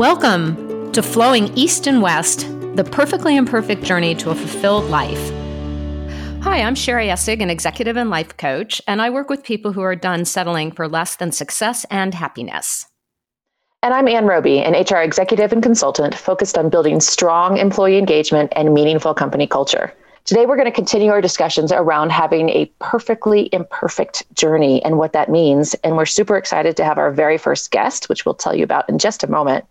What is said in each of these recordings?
Welcome to Flowing East and West, the perfectly imperfect journey to a fulfilled life. Hi, I'm Sherry Essig, an executive and life coach, and I work with people who are done settling for less than success and happiness. And I'm Ann Roby, an HR executive and consultant focused on building strong employee engagement and meaningful company culture. Today, we're going to continue our discussions around having a perfectly imperfect journey and what that means. And we're super excited to have our very first guest, which we'll tell you about in just a moment.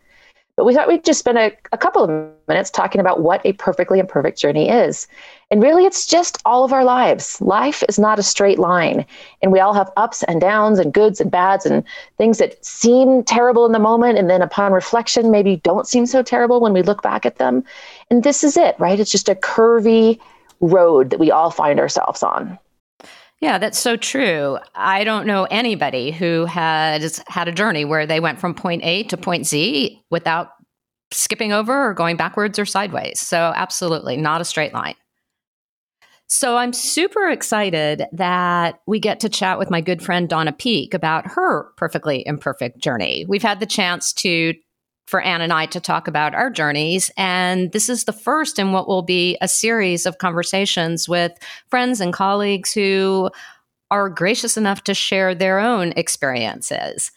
But we thought we'd just spend a, a couple of minutes talking about what a perfectly imperfect journey is. And really, it's just all of our lives. Life is not a straight line, and we all have ups and downs, and goods and bads, and things that seem terrible in the moment, and then upon reflection, maybe don't seem so terrible when we look back at them. And this is it, right? It's just a curvy, road that we all find ourselves on. Yeah, that's so true. I don't know anybody who has had a journey where they went from point A to point Z without skipping over or going backwards or sideways. So, absolutely not a straight line. So, I'm super excited that we get to chat with my good friend Donna Peak about her perfectly imperfect journey. We've had the chance to for Ann and I to talk about our journeys. And this is the first in what will be a series of conversations with friends and colleagues who are gracious enough to share their own experiences.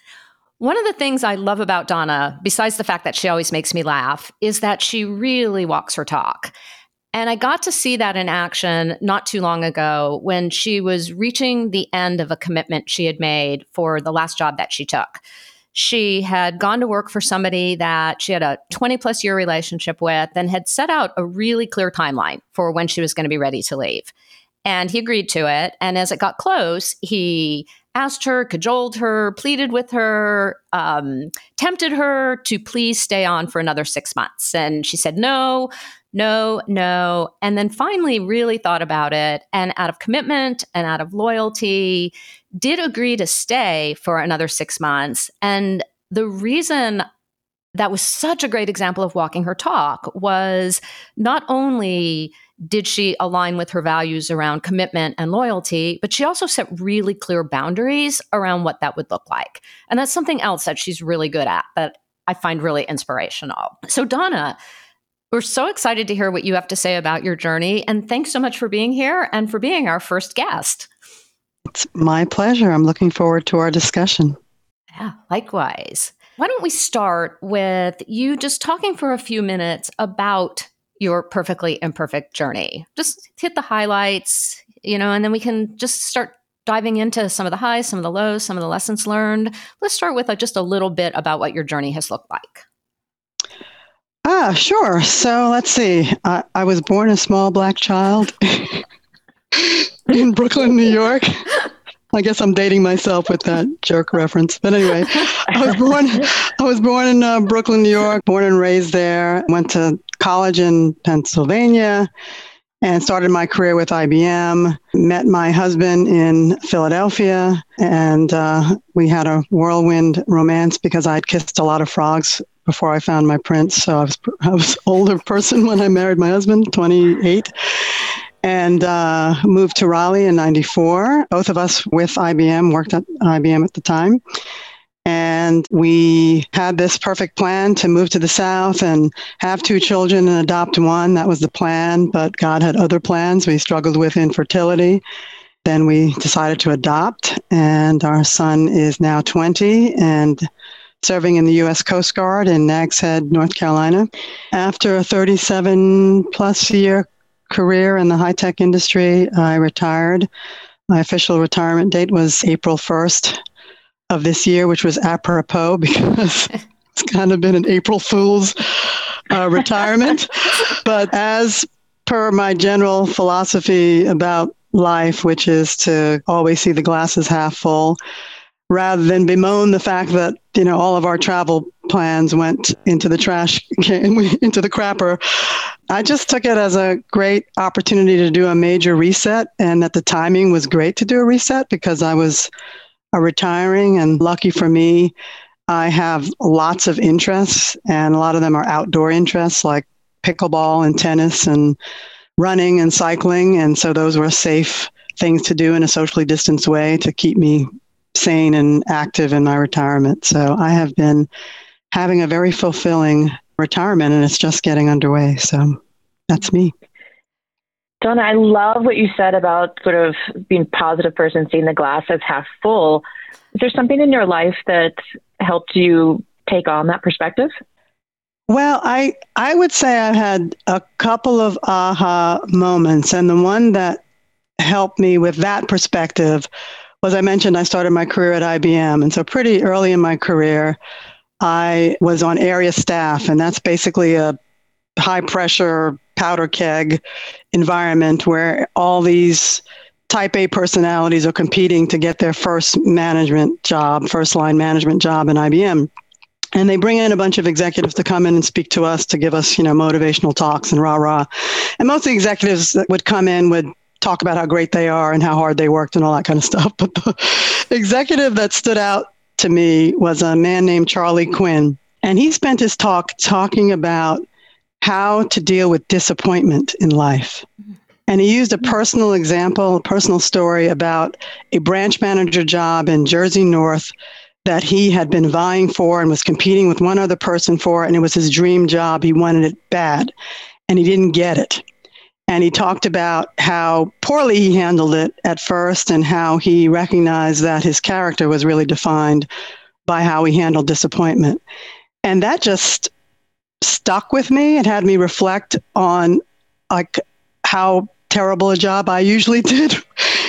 One of the things I love about Donna, besides the fact that she always makes me laugh, is that she really walks her talk. And I got to see that in action not too long ago when she was reaching the end of a commitment she had made for the last job that she took she had gone to work for somebody that she had a 20 plus year relationship with and had set out a really clear timeline for when she was going to be ready to leave. And he agreed to it. And as it got close, he asked her, cajoled her, pleaded with her, um, tempted her to please stay on for another six months. And she said, no, no, no. And then finally, really thought about it. And out of commitment and out of loyalty, did agree to stay for another six months. And the reason that was such a great example of walking her talk was not only did she align with her values around commitment and loyalty, but she also set really clear boundaries around what that would look like. And that's something else that she's really good at that I find really inspirational. So, Donna, we're so excited to hear what you have to say about your journey. And thanks so much for being here and for being our first guest. It's my pleasure. I'm looking forward to our discussion. Yeah, likewise. Why don't we start with you just talking for a few minutes about your perfectly imperfect journey? Just hit the highlights, you know, and then we can just start diving into some of the highs, some of the lows, some of the lessons learned. Let's start with uh, just a little bit about what your journey has looked like. Ah, sure. So let's see. I, I was born a small black child in Brooklyn, New York. I guess I'm dating myself with that jerk reference. But anyway, I was born. I was born in uh, Brooklyn, New York. Born and raised there. Went to college in Pennsylvania, and started my career with IBM. Met my husband in Philadelphia, and uh, we had a whirlwind romance because I'd kissed a lot of frogs before I found my prince. So I was I was older person when I married my husband, 28, and uh, moved to Raleigh in '94. Both of us with IBM worked at IBM at the time. And we had this perfect plan to move to the South and have two children and adopt one. That was the plan, but God had other plans. We struggled with infertility. Then we decided to adopt, and our son is now 20 and serving in the U.S. Coast Guard in Nags Head, North Carolina. After a 37 plus year career in the high tech industry, I retired. My official retirement date was April 1st of this year, which was apropos because it's kind of been an April Fool's uh, retirement. but as per my general philosophy about life, which is to always see the glasses half full, rather than bemoan the fact that you know all of our travel plans went into the trash can, into the crapper i just took it as a great opportunity to do a major reset and that the timing was great to do a reset because i was a retiring and lucky for me i have lots of interests and a lot of them are outdoor interests like pickleball and tennis and running and cycling and so those were safe things to do in a socially distanced way to keep me sane and active in my retirement. So I have been having a very fulfilling retirement and it's just getting underway. So that's me. Donna, I love what you said about sort of being a positive person, seeing the glass as half full. Is there something in your life that helped you take on that perspective? Well, I I would say I've had a couple of aha moments, and the one that helped me with that perspective was I mentioned I started my career at IBM, and so pretty early in my career, I was on area staff, and that's basically a high pressure powder keg environment where all these type A personalities are competing to get their first management job, first line management job in IBM. And they bring in a bunch of executives to come in and speak to us to give us, you know, motivational talks and rah rah. And most of the executives that would come in would talk about how great they are and how hard they worked and all that kind of stuff. But the executive that stood out to me was a man named Charlie Quinn. And he spent his talk talking about how to deal with disappointment in life. And he used a personal example, a personal story about a branch manager job in Jersey North that he had been vying for and was competing with one other person for, and it was his dream job. He wanted it bad, and he didn't get it. And he talked about how poorly he handled it at first and how he recognized that his character was really defined by how he handled disappointment. And that just stuck with me. It had me reflect on like how terrible a job I usually did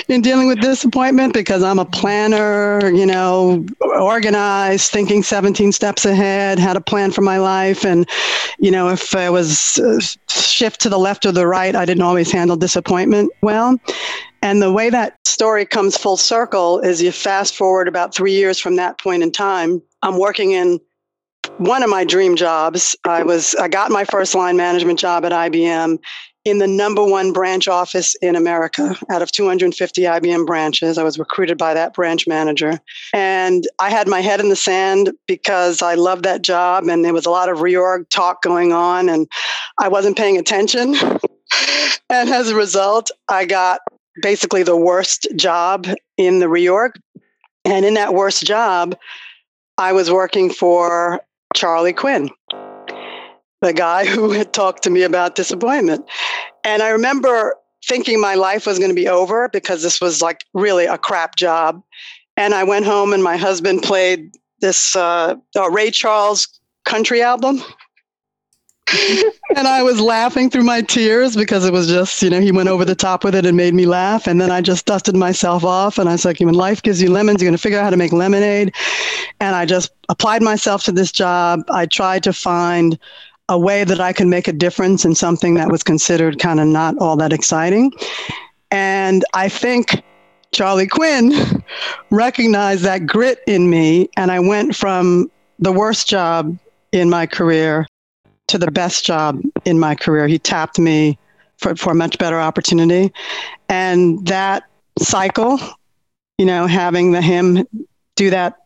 in dealing with disappointment because I'm a planner, you know, organized, thinking 17 steps ahead, had a plan for my life. And, you know, if I was shift to the left or the right, I didn't always handle disappointment well. And the way that story comes full circle is you fast forward about three years from that point in time. I'm working in one of my dream jobs. I was I got my first line management job at IBM in the number one branch office in America out of 250 IBM branches. I was recruited by that branch manager. And I had my head in the sand because I loved that job and there was a lot of reorg talk going on and I wasn't paying attention. and as a result, I got basically the worst job in the reorg. And in that worst job, I was working for Charlie Quinn the guy who had talked to me about disappointment. And I remember thinking my life was going to be over because this was like really a crap job. And I went home and my husband played this uh, uh, Ray Charles country album. and I was laughing through my tears because it was just, you know, he went over the top with it and made me laugh. And then I just dusted myself off and I was like, when life gives you lemons, you're going to figure out how to make lemonade. And I just applied myself to this job. I tried to find a way that I could make a difference in something that was considered kind of not all that exciting. And I think Charlie Quinn recognized that grit in me, and I went from the worst job in my career to the best job in my career. He tapped me for, for a much better opportunity. And that cycle, you know, having the him do that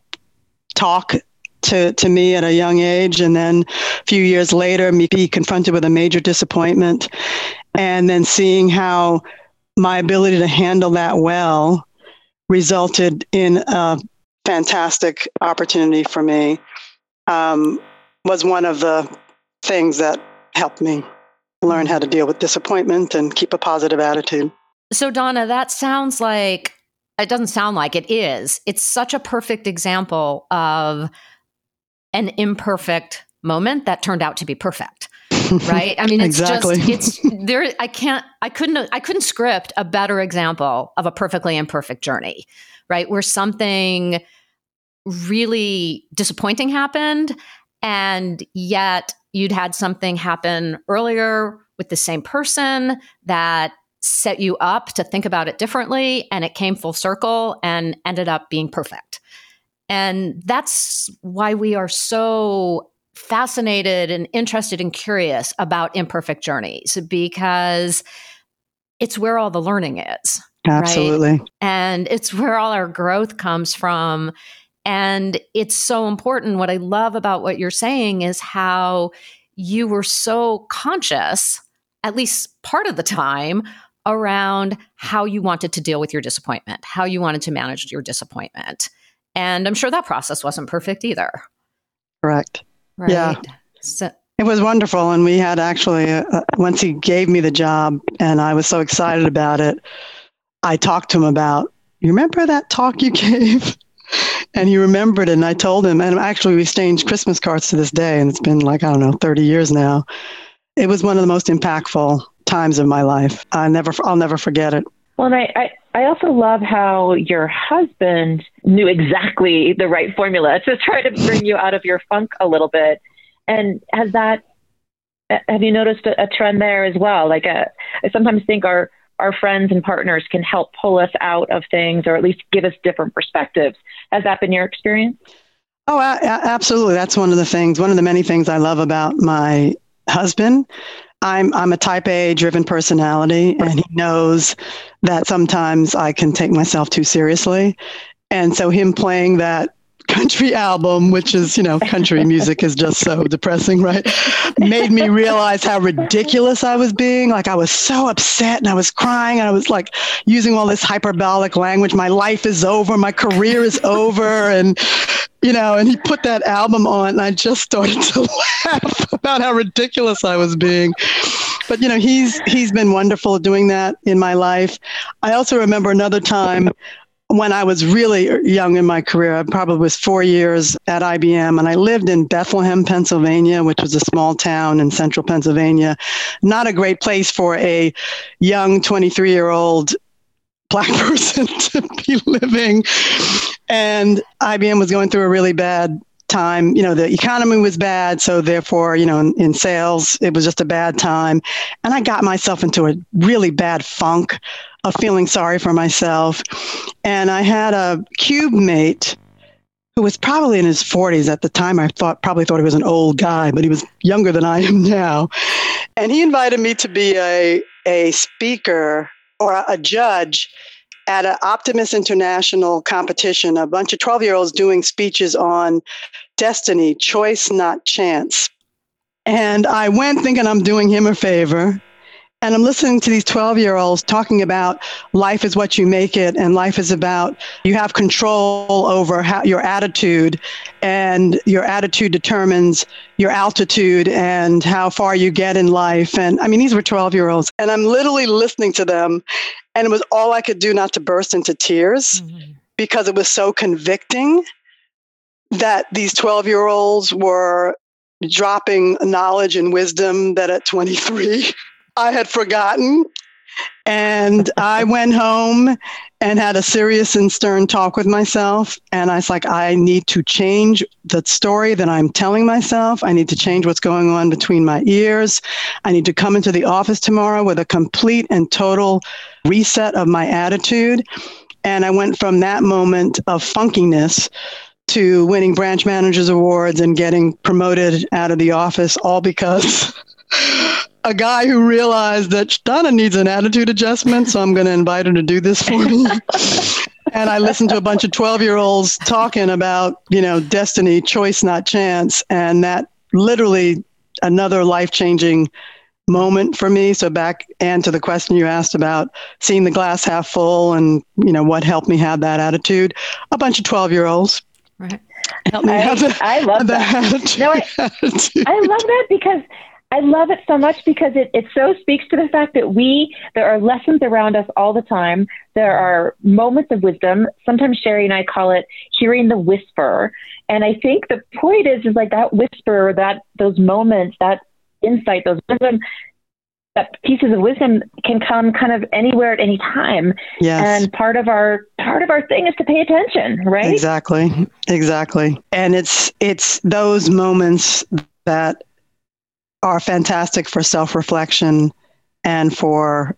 talk to, to me at a young age. And then a few years later, me be confronted with a major disappointment. And then seeing how my ability to handle that well resulted in a fantastic opportunity for me um, was one of the things that helped me learn how to deal with disappointment and keep a positive attitude. So, Donna, that sounds like it doesn't sound like it is. It's such a perfect example of an imperfect moment that turned out to be perfect right? I mean it's exactly. just it's there i can't i couldn't i couldn't script a better example of a perfectly imperfect journey right? Where something really disappointing happened and yet you'd had something happen earlier with the same person that set you up to think about it differently and it came full circle and ended up being perfect and that's why we are so fascinated and interested and curious about imperfect journeys because it's where all the learning is. Absolutely. Right? And it's where all our growth comes from. And it's so important. What I love about what you're saying is how you were so conscious, at least part of the time, around how you wanted to deal with your disappointment, how you wanted to manage your disappointment. And I'm sure that process wasn't perfect either. Correct. Right. Yeah. So- it was wonderful. And we had actually, uh, uh, once he gave me the job and I was so excited about it, I talked to him about, you remember that talk you gave? and he remembered it. And I told him, and actually, we exchanged Christmas cards to this day. And it's been like, I don't know, 30 years now. It was one of the most impactful times of my life. I never, I'll never forget it. Well, and I, I, I also love how your husband knew exactly the right formula to try to bring you out of your funk a little bit. And has that, have you noticed a, a trend there as well? Like, a, uh, I sometimes think our, our friends and partners can help pull us out of things or at least give us different perspectives. Has that been your experience? Oh, absolutely. That's one of the things, one of the many things I love about my husband. I'm I'm a type A driven personality and he knows that sometimes I can take myself too seriously. And so him playing that country album, which is, you know, country music is just so depressing, right? Made me realize how ridiculous I was being. Like I was so upset and I was crying and I was like using all this hyperbolic language. My life is over. My career is over. And, you know, and he put that album on and I just started to laugh about how ridiculous I was being. But, you know, he's, he's been wonderful doing that in my life. I also remember another time when I was really young in my career, I probably was four years at IBM, and I lived in Bethlehem, Pennsylvania, which was a small town in central Pennsylvania. Not a great place for a young 23 year old black person to be living. And IBM was going through a really bad time. You know, the economy was bad. So, therefore, you know, in, in sales, it was just a bad time. And I got myself into a really bad funk of feeling sorry for myself. And I had a cube mate who was probably in his 40s at the time. I thought probably thought he was an old guy, but he was younger than I am now. And he invited me to be a a speaker or a judge at an Optimist International competition, a bunch of 12 year olds doing speeches on destiny, choice, not chance. And I went thinking I'm doing him a favor. And I'm listening to these 12 year olds talking about life is what you make it, and life is about you have control over how, your attitude, and your attitude determines your altitude and how far you get in life. And I mean, these were 12 year olds, and I'm literally listening to them, and it was all I could do not to burst into tears mm-hmm. because it was so convicting that these 12 year olds were dropping knowledge and wisdom that at 23 I had forgotten. And I went home and had a serious and stern talk with myself. And I was like, I need to change the story that I'm telling myself. I need to change what's going on between my ears. I need to come into the office tomorrow with a complete and total reset of my attitude. And I went from that moment of funkiness to winning branch managers awards and getting promoted out of the office all because a guy who realized that Donna needs an attitude adjustment, so I'm going to invite her to do this for me. and I listened to a bunch of 12 year olds talking about, you know, destiny, choice, not chance. And that literally another life changing moment for me. So back and to the question you asked about seeing the glass half full and, you know, what helped me have that attitude, a bunch of 12 year olds. Right. Help me I, have the, I love that. Attitude, no, I, I love that because I love it so much because it, it so speaks to the fact that we, there are lessons around us all the time. There are moments of wisdom. Sometimes Sherry and I call it hearing the whisper. And I think the point is, is like that whisper, that those moments, that insight, those wisdom, that pieces of wisdom can come kind of anywhere at any time. Yes. And part of our part of our thing is to pay attention, right? Exactly. Exactly. And it's it's those moments that are fantastic for self reflection and for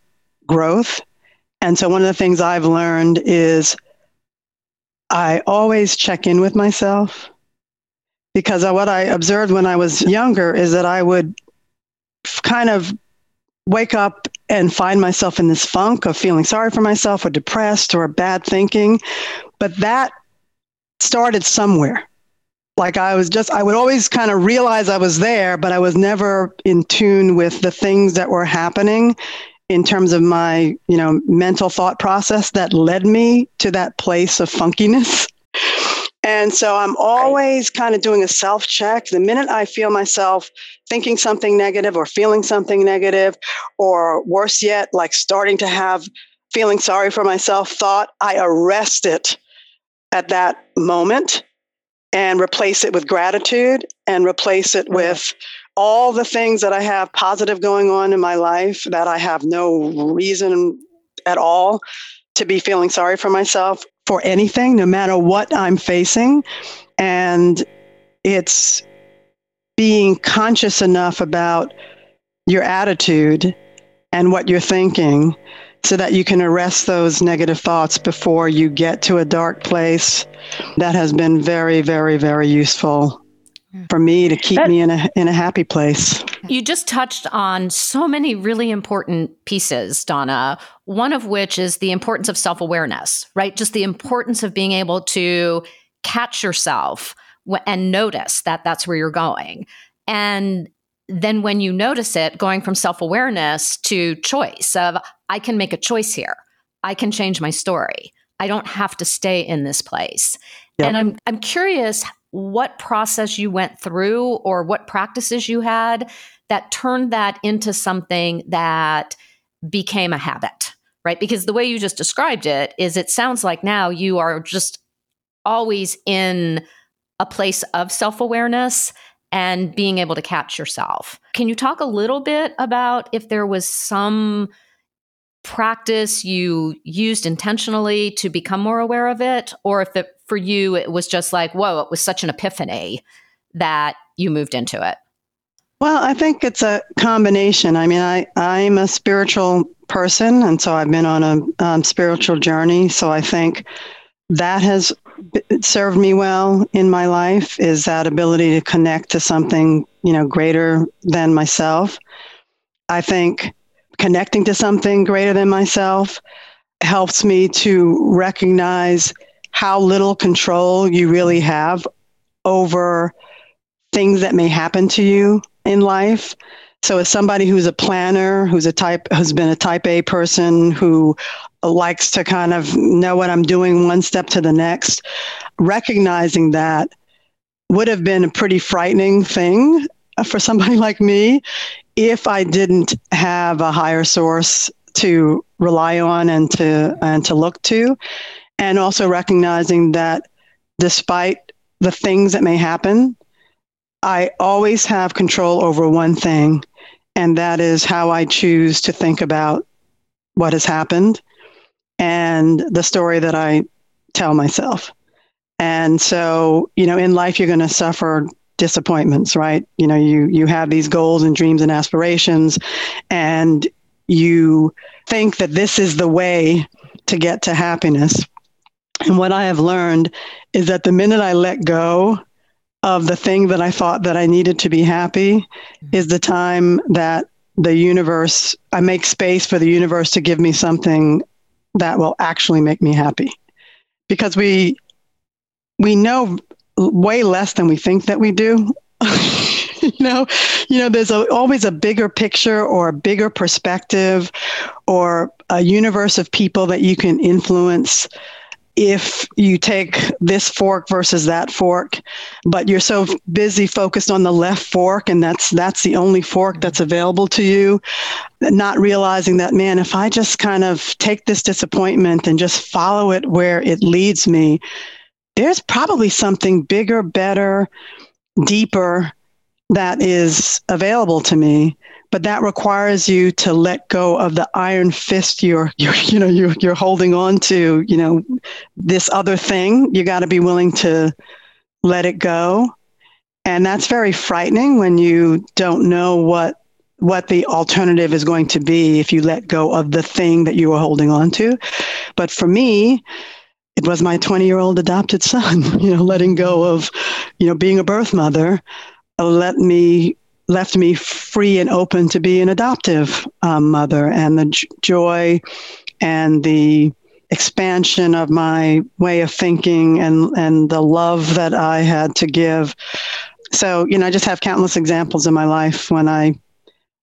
growth. And so, one of the things I've learned is I always check in with myself because what I observed when I was younger is that I would kind of wake up and find myself in this funk of feeling sorry for myself or depressed or bad thinking. But that started somewhere like I was just, I would always kind of realize I was there, but I was never in tune with the things that were happening in terms of my, you know, mental thought process that led me to that place of funkiness. And so I'm always kind of doing a self check. The minute I feel myself thinking something negative or feeling something negative, or worse yet, like starting to have feeling sorry for myself thought, I arrest it at that moment and replace it with gratitude and replace it with all the things that I have positive going on in my life that I have no reason at all to be feeling sorry for myself for anything, no matter what I'm facing. And it's being conscious enough about your attitude and what you're thinking so that you can arrest those negative thoughts before you get to a dark place. That has been very, very, very useful for me to keep that, me in a in a happy place. You just touched on so many really important pieces, Donna. One of which is the importance of self-awareness, right? Just the importance of being able to catch yourself and notice that that's where you're going. And then when you notice it, going from self-awareness to choice of I can make a choice here. I can change my story. I don't have to stay in this place. Yep. And I'm I'm curious what process you went through or what practices you had that turned that into something that became a habit, right? Because the way you just described it is it sounds like now you are just always in a place of self awareness and being able to catch yourself. Can you talk a little bit about if there was some practice you used intentionally to become more aware of it, or if it, for you it was just like, whoa, it was such an epiphany that you moved into it? Well, I think it's a combination. I mean, I, I'm a spiritual person, and so I've been on a um, spiritual journey. So I think that has served me well in my life is that ability to connect to something, you know, greater than myself. I think connecting to something greater than myself helps me to recognize how little control you really have over things that may happen to you in life. So, as somebody who's a planner, who's a type, who's been a type A person who likes to kind of know what I'm doing one step to the next, recognizing that would have been a pretty frightening thing for somebody like me if I didn't have a higher source to rely on and to and to look to, and also recognizing that despite the things that may happen, I always have control over one thing, and that is how I choose to think about what has happened and the story that I tell myself. And so, you know, in life, you're going to suffer disappointments, right? You know, you you have these goals and dreams and aspirations, and you think that this is the way to get to happiness. And what I have learned is that the minute I let go of the thing that I thought that I needed to be happy mm-hmm. is the time that the universe I make space for the universe to give me something that will actually make me happy. Because we we know way less than we think that we do. you know, you know, there's a, always a bigger picture or a bigger perspective or a universe of people that you can influence if you take this fork versus that fork but you're so busy focused on the left fork and that's that's the only fork that's available to you not realizing that man if i just kind of take this disappointment and just follow it where it leads me there's probably something bigger, better, deeper that is available to me but that requires you to let go of the iron fist you're, you're you know you're, you're holding on to you know this other thing. You got to be willing to let it go. And that's very frightening when you don't know what what the alternative is going to be if you let go of the thing that you are holding on to. But for me it was my 20 year old adopted son you know letting go of you know being a birth mother let me left me free and open to be an adoptive um, mother and the j- joy and the expansion of my way of thinking and and the love that I had to give so you know I just have countless examples in my life when I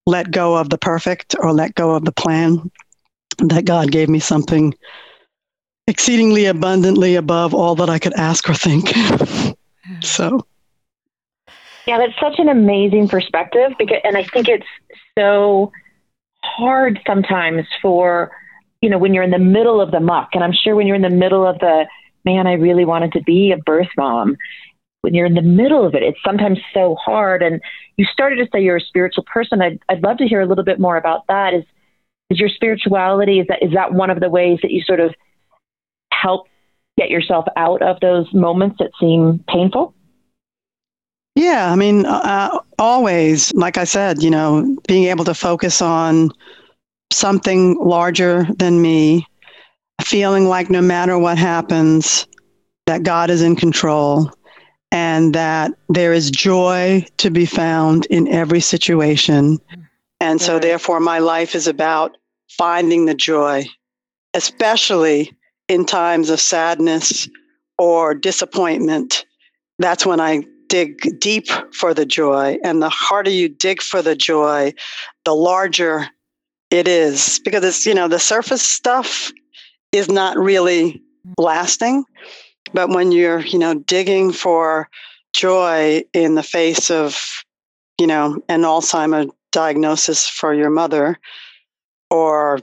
let go of the perfect or let go of the plan that God gave me something exceedingly abundantly above all that I could ask or think. so, yeah, that's such an amazing perspective because, and I think it's so hard sometimes for you know when you're in the middle of the muck, and I'm sure when you're in the middle of the man, I really wanted to be a birth mom. When you're in the middle of it, it's sometimes so hard. And you started to say you're a spiritual person. I'd, I'd love to hear a little bit more about that. Is is your spirituality is that is that one of the ways that you sort of help get yourself out of those moments that seem painful? Yeah, I mean, uh, always, like I said, you know, being able to focus on something larger than me, feeling like no matter what happens, that God is in control and that there is joy to be found in every situation. And so, therefore, my life is about finding the joy, especially in times of sadness or disappointment. That's when I dig deep for the joy. And the harder you dig for the joy, the larger it is. Because it's, you know, the surface stuff is not really lasting. But when you're, you know, digging for joy in the face of, you know, an Alzheimer diagnosis for your mother, or,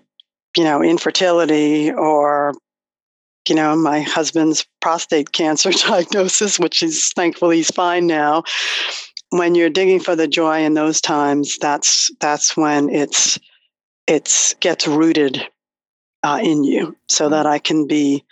you know, infertility, or, you know, my husband's prostate cancer diagnosis, which is thankfully he's fine now. When you're digging for the joy in those times, that's that's when it's it's gets rooted uh, in you, so that I can be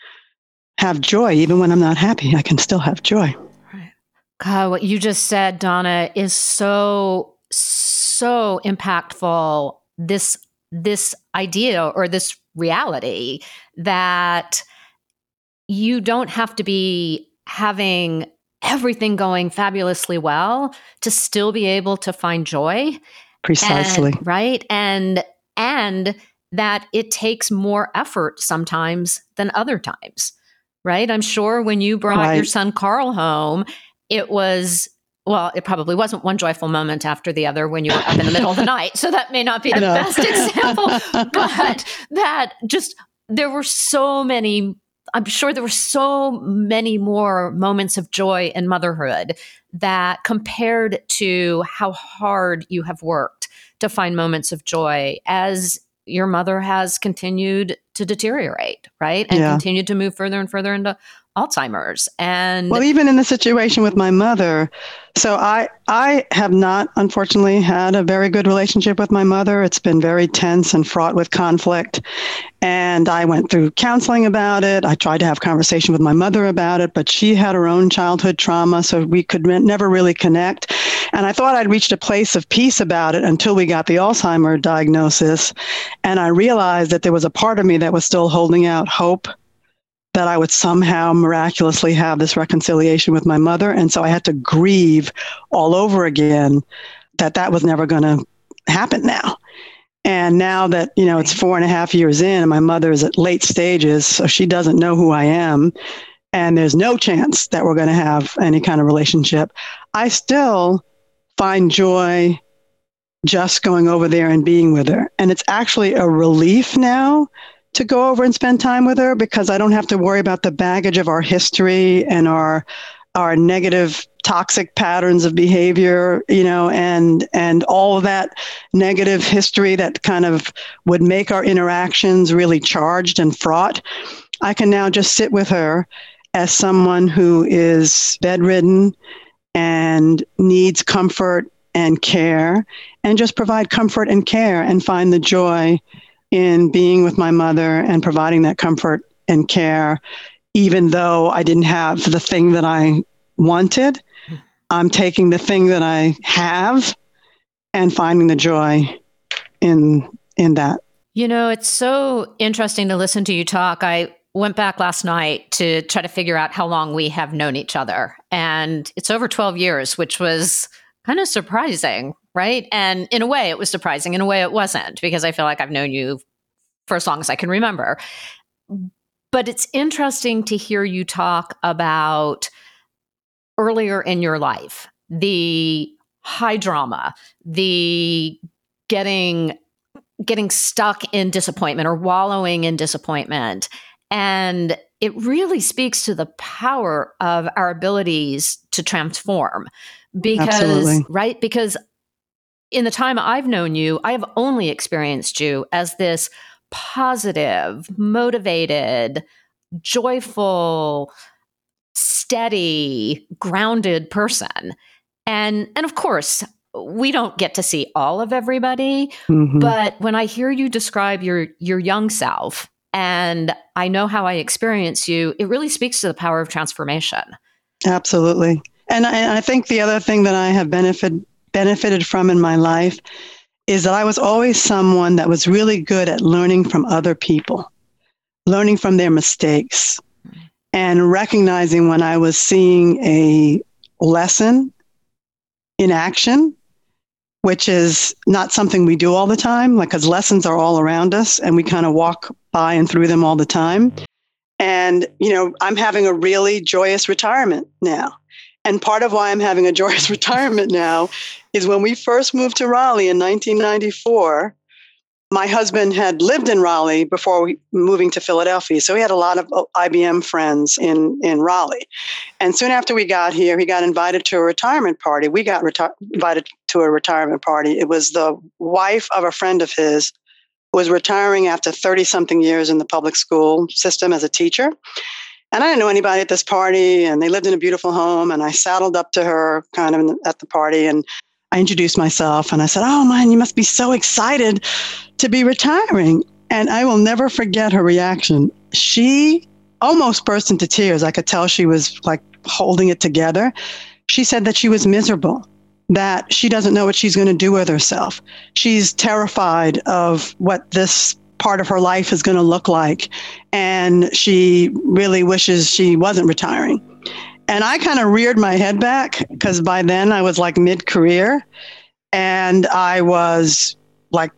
have joy even when I'm not happy. I can still have joy. Right. God, what you just said, Donna, is so so impactful. This this idea or this reality that you don't have to be having everything going fabulously well to still be able to find joy precisely and, right and and that it takes more effort sometimes than other times right? I'm sure when you brought right. your son Carl home, it was well, it probably wasn't one joyful moment after the other when you were up in the middle of the night. So that may not be the best example, but that just there were so many I'm sure there were so many more moments of joy in motherhood that compared to how hard you have worked to find moments of joy as your mother has continued to deteriorate, right? And yeah. continued to move further and further into Alzheimer's. And well, even in the situation with my mother, so I I have not unfortunately had a very good relationship with my mother. It's been very tense and fraught with conflict. And I went through counseling about it. I tried to have conversation with my mother about it, but she had her own childhood trauma, so we could never really connect. And I thought I'd reached a place of peace about it until we got the Alzheimer diagnosis. And I realized that there was a part of me that was still holding out hope that I would somehow miraculously have this reconciliation with my mother. And so I had to grieve all over again that that was never going to happen now. And now that, you know, it's four and a half years in and my mother is at late stages, so she doesn't know who I am, and there's no chance that we're going to have any kind of relationship, I still find joy just going over there and being with her. And it's actually a relief now to go over and spend time with her because I don't have to worry about the baggage of our history and our our negative toxic patterns of behavior you know and and all of that negative history that kind of would make our interactions really charged and fraught. I can now just sit with her as someone who is bedridden and needs comfort and care and just provide comfort and care and find the joy in being with my mother and providing that comfort and care even though I didn't have the thing that I wanted. I'm taking the thing that I have and finding the joy in in that. You know, it's so interesting to listen to you talk. I went back last night to try to figure out how long we have known each other. And it's over 12 years, which was kind of surprising, right? And in a way, it was surprising. In a way, it wasn't because I feel like I've known you for as long as I can remember. But it's interesting to hear you talk about earlier in your life the high drama, the getting getting stuck in disappointment or wallowing in disappointment And it really speaks to the power of our abilities to transform because Absolutely. right because in the time I've known you, I have only experienced you as this positive, motivated, joyful, steady, grounded person. And and of course, we don't get to see all of everybody, Mhm. but when I hear you describe your your young self and I know how I experience you, it really speaks to the power of transformation. Absolutely. And I, I think the other thing that I have benefit, benefited from in my life is that I was always someone that was really good at learning from other people, learning from their mistakes, and recognizing when I was seeing a lesson in action, which is not something we do all the time, like because lessons are all around us and we kind of walk by and through them all the time. And, you know, I'm having a really joyous retirement now. And part of why I'm having a joyous retirement now is when we first moved to Raleigh in 1994, my husband had lived in Raleigh before we, moving to Philadelphia. So he had a lot of uh, IBM friends in, in Raleigh. And soon after we got here, he got invited to a retirement party. We got reti- invited to a retirement party. It was the wife of a friend of his who was retiring after 30 something years in the public school system as a teacher. And I didn't know anybody at this party, and they lived in a beautiful home. And I saddled up to her kind of at the party, and I introduced myself and I said, Oh, man, you must be so excited to be retiring. And I will never forget her reaction. She almost burst into tears. I could tell she was like holding it together. She said that she was miserable, that she doesn't know what she's going to do with herself. She's terrified of what this part of her life is going to look like. And she really wishes she wasn't retiring. And I kind of reared my head back because by then I was like mid career and I was like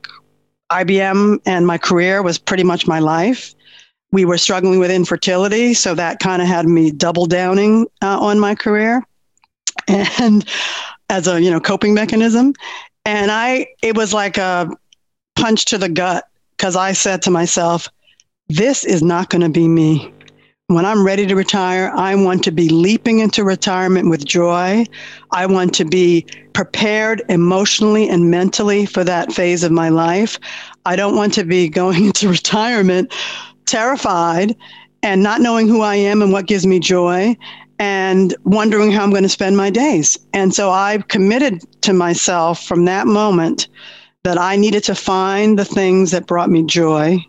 IBM and my career was pretty much my life. We were struggling with infertility, so that kind of had me double downing uh, on my career and as a, you know, coping mechanism. And I it was like a punch to the gut because I said to myself, this is not going to be me. When I'm ready to retire, I want to be leaping into retirement with joy. I want to be prepared emotionally and mentally for that phase of my life. I don't want to be going into retirement terrified and not knowing who I am and what gives me joy and wondering how I'm going to spend my days. And so I've committed to myself from that moment that I needed to find the things that brought me joy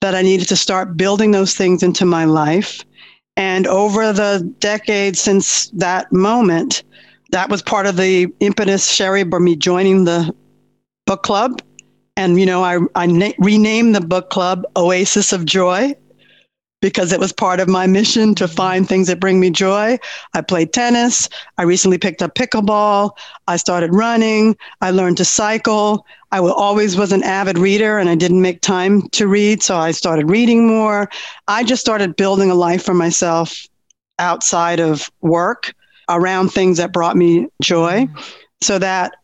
that I needed to start building those things into my life. And over the decades since that moment, that was part of the impetus, Sherry, for me joining the book club. And, you know, I, I na- renamed the book club Oasis of Joy because it was part of my mission to mm-hmm. find things that bring me joy. I played tennis. I recently picked up pickleball. I started running. I learned to cycle. I always was an avid reader and I didn't make time to read. So I started reading more. I just started building a life for myself outside of work around things that brought me joy mm-hmm. so that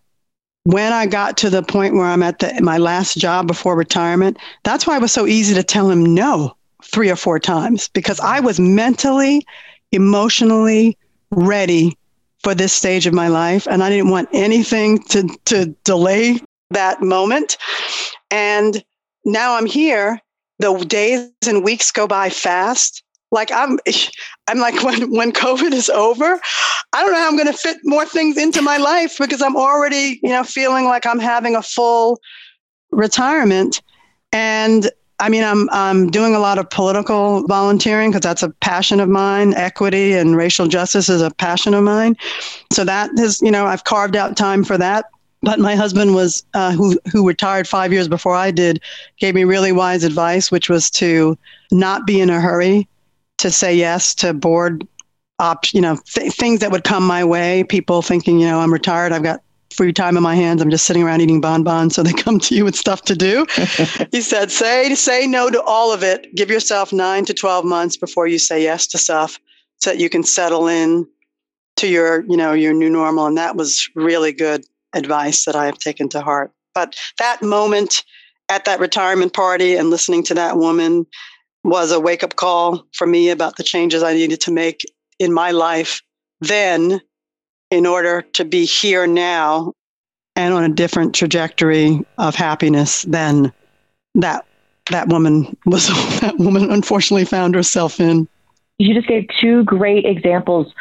when I got to the point where I'm at the, my last job before retirement, that's why it was so easy to tell him no three or four times because I was mentally, emotionally ready for this stage of my life. And I didn't want anything to, to delay that moment. And now I'm here. The days and weeks go by fast. Like I'm, I'm like when when COVID is over, I don't know how I'm going to fit more things into my life because I'm already, you know, feeling like I'm having a full retirement. And I mean, I'm I'm doing a lot of political volunteering because that's a passion of mine. Equity and racial justice is a passion of mine. So that is, you know, I've carved out time for that. But my husband was uh, who who retired five years before I did, gave me really wise advice, which was to not be in a hurry, to say yes to board op, you know, th- things that would come my way. People thinking, you know, I'm retired, I've got free time in my hands. I'm just sitting around eating bonbons. So they come to you with stuff to do. he said, say, say no to all of it. Give yourself nine to 12 months before you say yes to stuff so that you can settle in to your, you know, your new normal. And that was really good advice that I have taken to heart. But that moment at that retirement party and listening to that woman was a wake up call for me about the changes I needed to make in my life then in order to be here now and on a different trajectory of happiness than that that woman was that woman unfortunately found herself in. You just gave two great examples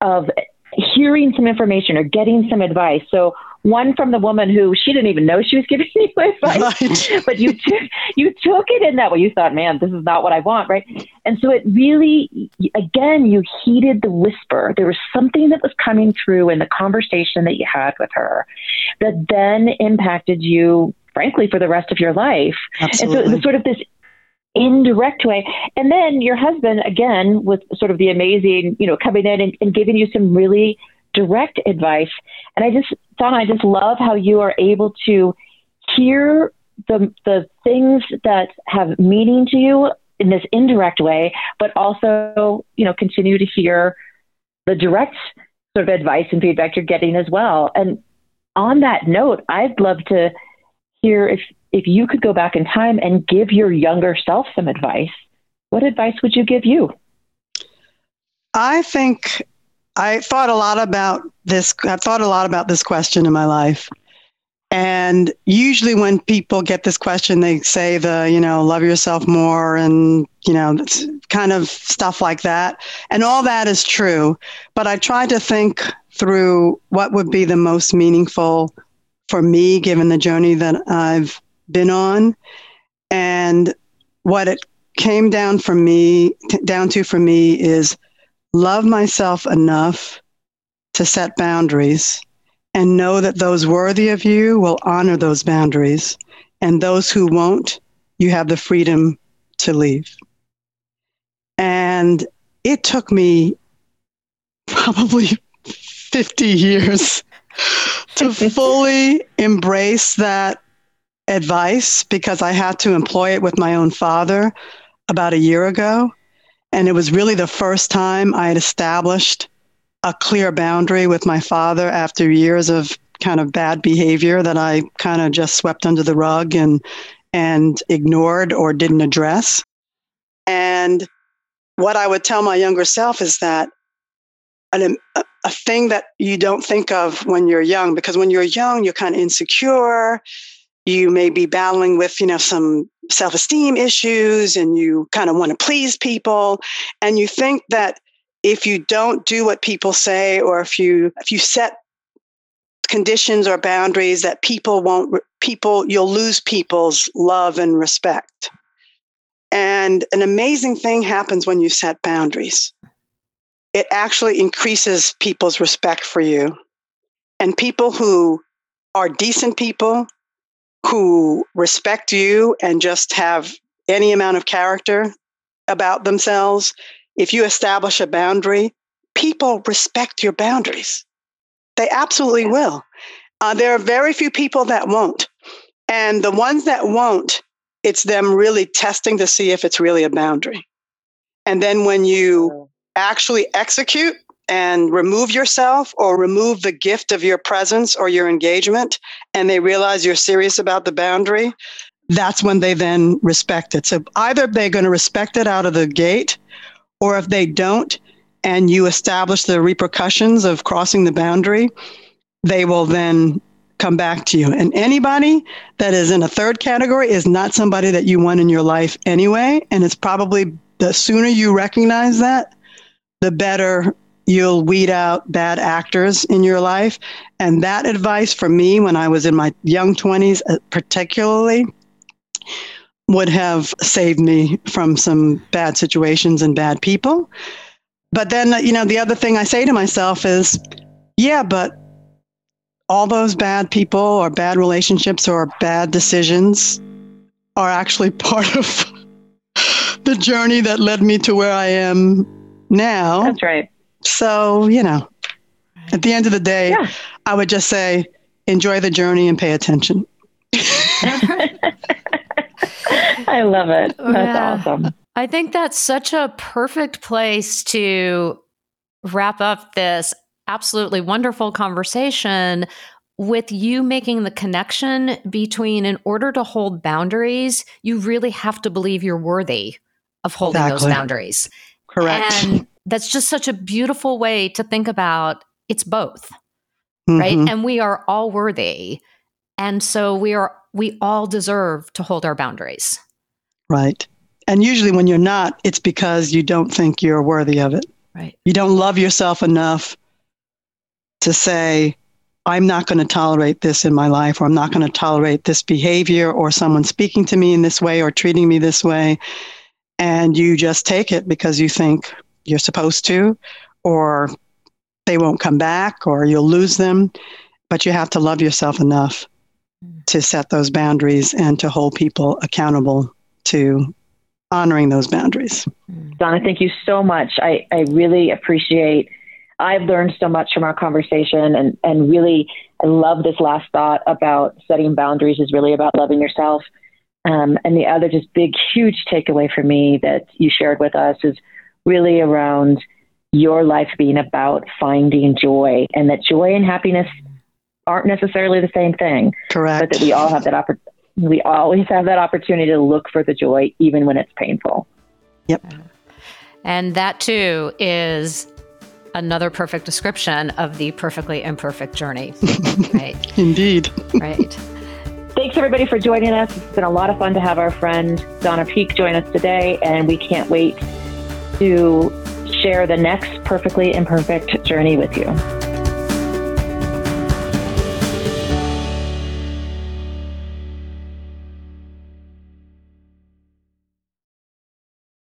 of hearing some information or getting some advice. So one from the woman who she didn't even know she was giving you advice, right. but you took you took it in that way. You thought, man, this is not what I want, right? And so it really, again, you heeded the whisper. There was something that was coming through in the conversation that you had with her that then impacted you, frankly, for the rest of your life. Absolutely. And so it was sort of this indirect way. And then your husband, again, with sort of the amazing, you know, coming in and, and giving you some really direct advice. And I just, Donna, I just love how you are able to hear the the things that have meaning to you in this indirect way, but also, you know, continue to hear the direct sort of advice and feedback you're getting as well. And on that note, I'd love to hear if if you could go back in time and give your younger self some advice, what advice would you give you? I think I thought a lot about this. I've thought a lot about this question in my life. And usually, when people get this question, they say the, you know, love yourself more and, you know, kind of stuff like that. And all that is true. But I tried to think through what would be the most meaningful for me, given the journey that I've been on. And what it came down for me, t- down to for me is love myself enough to set boundaries and know that those worthy of you will honor those boundaries. And those who won't, you have the freedom to leave. And it took me probably 50 years to fully embrace that advice because I had to employ it with my own father about a year ago. And it was really the first time I had established a clear boundary with my father after years of kind of bad behavior that I kind of just swept under the rug and and ignored or didn't address. And what I would tell my younger self is that an, um, a, a thing that you don't think of when you're young, because when you're young, you're kind of insecure. You may be battling with, you know, some self-esteem issues and you kind of want to please people. And you think that if you don't do what people say or if you if you set conditions or boundaries that people won't people you'll lose people's love and respect and an amazing thing happens when you set boundaries it actually increases people's respect for you and people who are decent people who respect you and just have any amount of character about themselves if you establish a boundary, people respect your boundaries. They absolutely will. Uh, there are very few people that won't. And the ones that won't, it's them really testing to see if it's really a boundary. And then when you actually execute and remove yourself or remove the gift of your presence or your engagement, and they realize you're serious about the boundary, that's when they then respect it. So either they're going to respect it out of the gate or if they don't, and you establish the repercussions of crossing the boundary, they will then come back to you. And anybody that is in a third category is not somebody that you want in your life anyway. And it's probably the sooner you recognize that, the better you'll weed out bad actors in your life. And that advice for me when I was in my young 20s, uh, particularly, would have saved me from some bad situations and bad people. But then, you know, the other thing I say to myself is, yeah, but all those bad people or bad relationships or bad decisions are actually part of the journey that led me to where I am now. That's right. So, you know, at the end of the day, yeah. I would just say enjoy the journey and pay attention. I love it. That's yeah. awesome. I think that's such a perfect place to wrap up this absolutely wonderful conversation with you making the connection between in order to hold boundaries, you really have to believe you're worthy of holding Exactly. those boundaries. Correct. And that's just such a beautiful way to think about it's both, right? Mhm. And we are all worthy. And so we are we all deserve to hold our boundaries. Right. And usually when you're not, it's because you don't think you're worthy of it. Right. You don't love yourself enough to say, I'm not going to tolerate this in my life, or I'm not going to tolerate this behavior, or someone speaking to me in this way, or treating me this way. And you just take it because you think you're supposed to, or they won't come back, or you'll lose them. But you have to love yourself enough to set those boundaries and to hold people accountable to honoring those boundaries. Donna, thank you so much. I, I really appreciate I've learned so much from our conversation and, and really I love this last thought about setting boundaries is really about loving yourself. Um, and the other just big, huge takeaway for me that you shared with us is really around your life being about finding joy and that joy and happiness aren't necessarily the same thing, Correct. but that we all have that opportunity. We always have that opportunity to look for the joy, even when it's painful. Yep. And that too is another perfect description of the perfectly imperfect journey. right. Indeed. Right. Thanks everybody for joining us. It's been a lot of fun to have our friend Donna Peak join us today, and we can't wait to share the next perfectly imperfect journey with you.